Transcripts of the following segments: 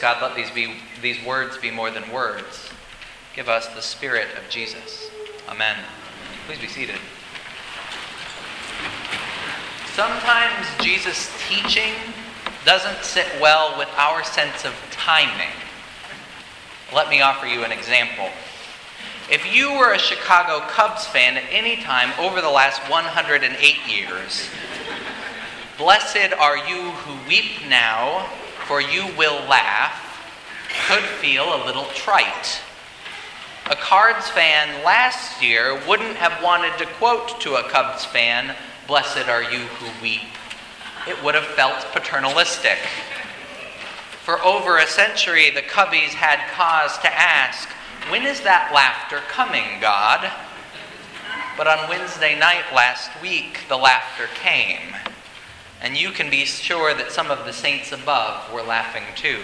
God, let these, be, these words be more than words. Give us the Spirit of Jesus. Amen. Please be seated. Sometimes Jesus' teaching doesn't sit well with our sense of timing. Let me offer you an example. If you were a Chicago Cubs fan at any time over the last 108 years, blessed are you who weep now, for you will laugh, could feel a little trite. A Cards fan last year wouldn't have wanted to quote to a Cubs fan, Blessed are you who weep. It would have felt paternalistic. For over a century, the Cubbies had cause to ask, When is that laughter coming, God? But on Wednesday night last week, the laughter came. And you can be sure that some of the saints above were laughing too.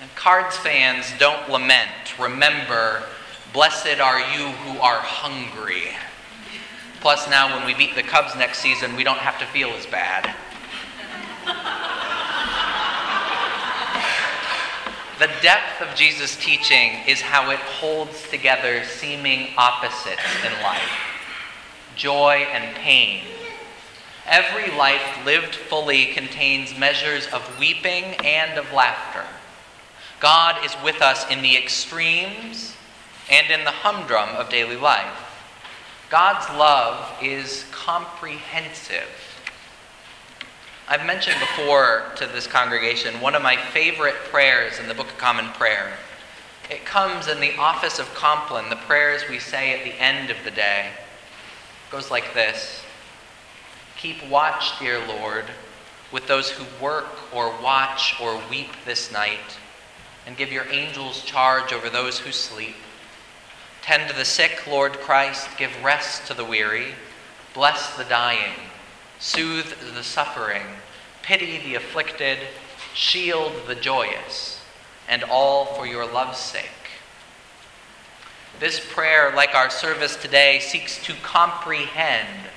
And Cards fans don't lament. Remember, blessed are you who are hungry. Plus, now when we beat the Cubs next season, we don't have to feel as bad. the depth of Jesus' teaching is how it holds together seeming opposites in life joy and pain. Every life lived fully contains measures of weeping and of laughter. God is with us in the extremes and in the humdrum of daily life. God's love is comprehensive. I've mentioned before to this congregation one of my favorite prayers in the Book of Common Prayer. It comes in the office of Compline, the prayers we say at the end of the day. It goes like this Keep watch, dear Lord, with those who work or watch or weep this night and give your angels charge over those who sleep. Tend the sick, Lord Christ, give rest to the weary, bless the dying, soothe the suffering, pity the afflicted, shield the joyous, and all for your love's sake. This prayer, like our service today, seeks to comprehend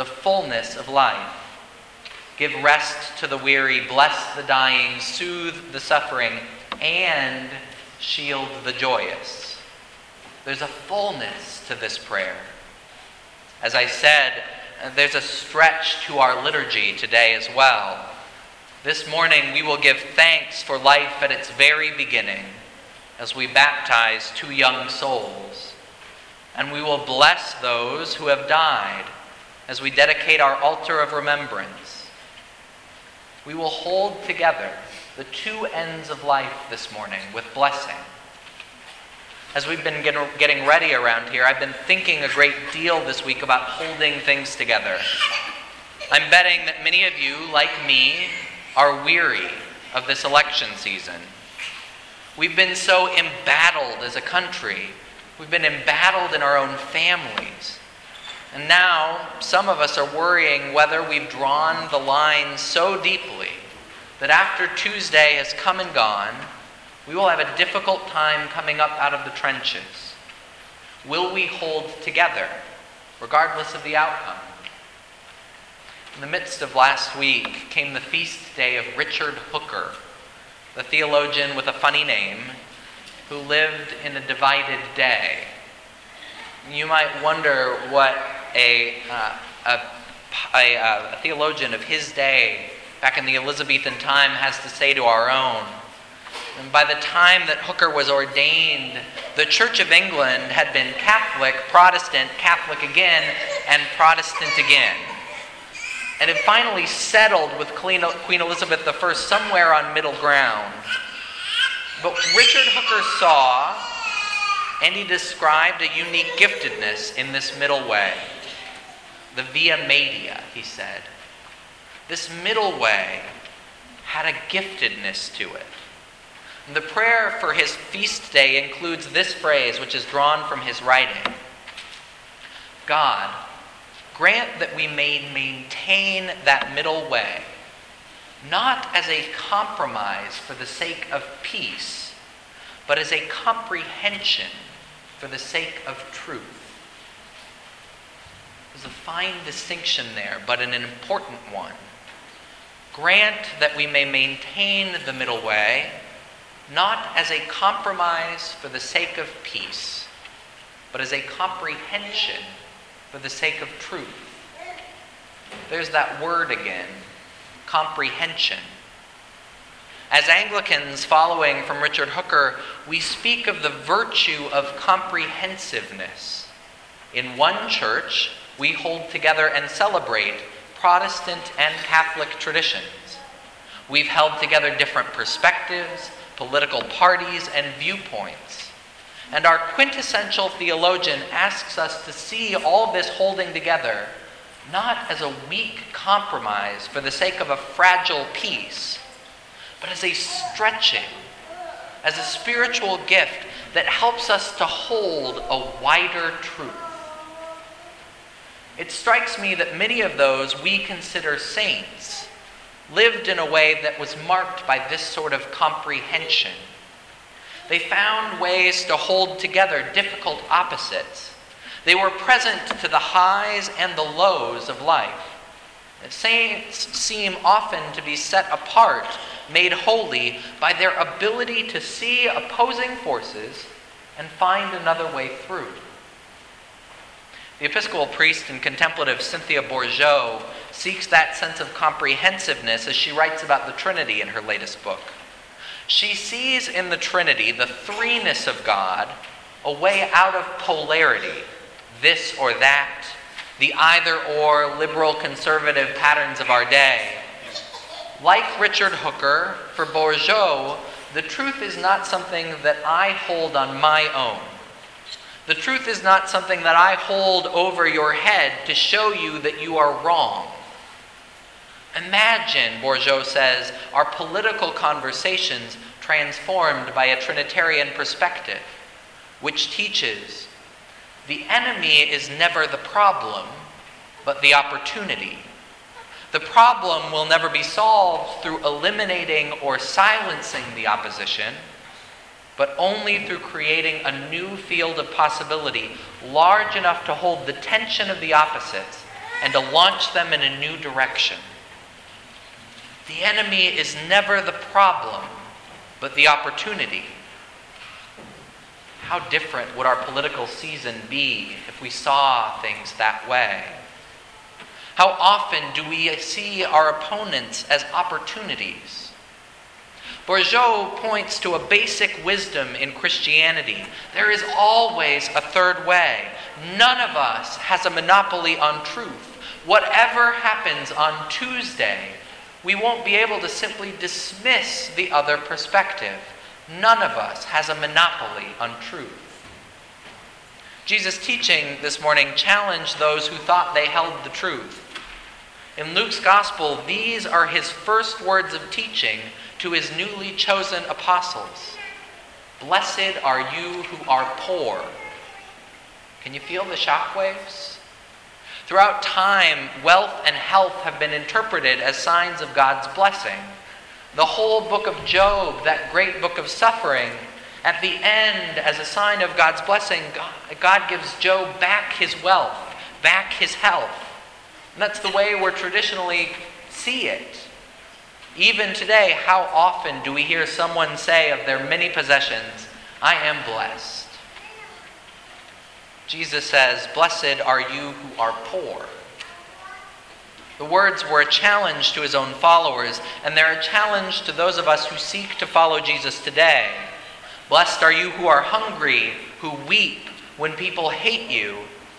the fullness of life. Give rest to the weary, bless the dying, soothe the suffering, and shield the joyous. There's a fullness to this prayer. As I said, there's a stretch to our liturgy today as well. This morning, we will give thanks for life at its very beginning as we baptize two young souls. And we will bless those who have died as we dedicate our altar of remembrance. We will hold together the two ends of life this morning with blessing. As we've been getting ready around here, I've been thinking a great deal this week about holding things together. I'm betting that many of you, like me, are weary of this election season. We've been so embattled as a country. We've been embattled in our own families. And now, some of us are worrying whether we've drawn the line so deeply that after Tuesday has come and gone, we will have a difficult time coming up out of the trenches. Will we hold together, regardless of the outcome? In the midst of last week came the feast day of Richard Hooker, the theologian with a funny name, who lived in a divided day. You might wonder what a, uh, a, a, a theologian of his day back in the Elizabethan time has to say to our own. And by the time that Hooker was ordained, the Church of England had been Catholic, Protestant, Catholic again, and Protestant again. And it finally settled with Queen Elizabeth I somewhere on middle ground. But Richard Hooker saw, and he described a unique giftedness in this middle way. The via media, he said. This middle way had a giftedness to it. And the prayer for his feast day includes this phrase, which is drawn from his writing God, grant that we may maintain that middle way, not as a compromise for the sake of peace, but as a comprehension for the sake of truth. There's a fine distinction there, but an important one. Grant that we may maintain the middle way, not as a compromise for the sake of peace, but as a comprehension for the sake of truth. There's that word again comprehension. As Anglicans following from Richard Hooker, we speak of the virtue of comprehensiveness. In one church, we hold together and celebrate Protestant and Catholic traditions. We've held together different perspectives, political parties, and viewpoints. And our quintessential theologian asks us to see all this holding together not as a weak compromise for the sake of a fragile peace, but as a stretching, as a spiritual gift that helps us to hold a wider truth. It strikes me that many of those we consider saints lived in a way that was marked by this sort of comprehension. They found ways to hold together difficult opposites. They were present to the highs and the lows of life. Saints seem often to be set apart, made holy, by their ability to see opposing forces and find another way through. The Episcopal priest and contemplative Cynthia Bourgeault seeks that sense of comprehensiveness as she writes about the Trinity in her latest book. She sees in the Trinity the threeness of God, a way out of polarity, this or that, the either or liberal conservative patterns of our day. Like Richard Hooker, for Bourgeault, the truth is not something that I hold on my own. The truth is not something that I hold over your head to show you that you are wrong. Imagine, Bourgeault says, our political conversations transformed by a Trinitarian perspective, which teaches the enemy is never the problem, but the opportunity. The problem will never be solved through eliminating or silencing the opposition, but only through creating a new field of possibility large enough to hold the tension of the opposites and to launch them in a new direction. The enemy is never the problem, but the opportunity. How different would our political season be if we saw things that way? How often do we see our opponents as opportunities? Bourgeault points to a basic wisdom in Christianity. There is always a third way. None of us has a monopoly on truth. Whatever happens on Tuesday, we won't be able to simply dismiss the other perspective. None of us has a monopoly on truth. Jesus' teaching this morning challenged those who thought they held the truth. In Luke's gospel, these are his first words of teaching to his newly chosen apostles Blessed are you who are poor. Can you feel the shockwaves? Throughout time, wealth and health have been interpreted as signs of God's blessing. The whole book of Job, that great book of suffering, at the end, as a sign of God's blessing, God, gives Job back his wealth, back his health. And that's the way we're traditionally see it. Even today, how often do we hear someone say of their many possessions, I am blessed? Jesus says, Blessed are you who are poor. The words were a challenge to his own followers, and they're a challenge to those of us who seek to follow Jesus today. Blessed are you who are hungry, who weep when people hate you.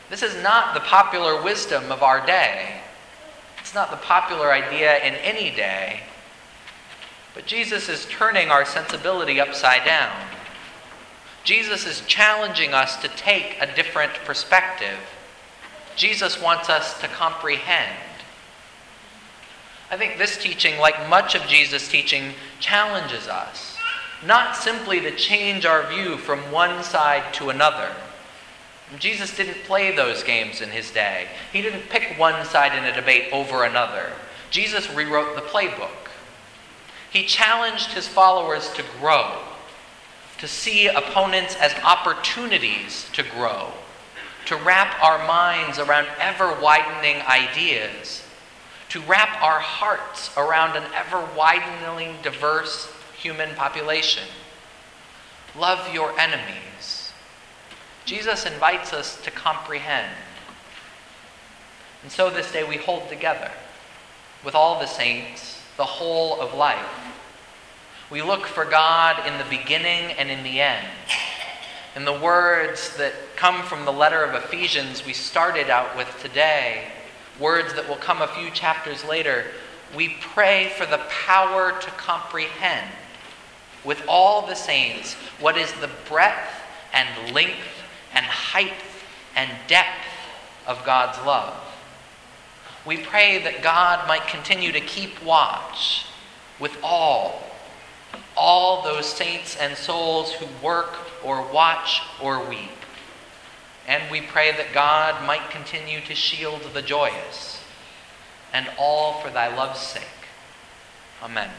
This is not the popular wisdom of our day. It's not the popular idea in any day. But Jesus is turning our sensibility upside down. Jesus is challenging us to take a different perspective. Jesus wants us to comprehend. I think this teaching, like much of Jesus' teaching, challenges us, not simply to change our view from one side to another. Jesus didn't play those games in his day. He didn't pick one side in a debate over another. Jesus rewrote the playbook. He challenged his followers to grow, to see opponents as opportunities to grow, to wrap our minds around ever widening ideas to wrap our hearts around an ever widening, diverse human population. Love your enemies. Jesus invites us to comprehend. And so this day we hold together with all the saints, the whole of life. We look for God in the beginning and in the end. In the words that come from the letter of Ephesians we started out with today, words that will come a few chapters later, we pray for the power to comprehend with all the saints what is the breadth and length and height and depth of God's love. We pray that God might continue to keep watch with all, all those saints and souls who work or watch or weep. And we pray that God might continue to shield the joyous, and all for thy love's sake. Amen.